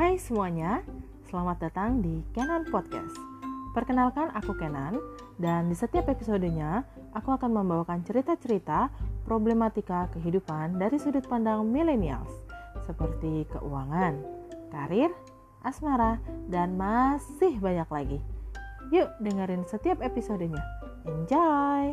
Hai semuanya, selamat datang di Kenan Podcast. Perkenalkan aku Kenan dan di setiap episodenya aku akan membawakan cerita-cerita problematika kehidupan dari sudut pandang millennials seperti keuangan, karir, asmara, dan masih banyak lagi. Yuk dengerin setiap episodenya. Enjoy!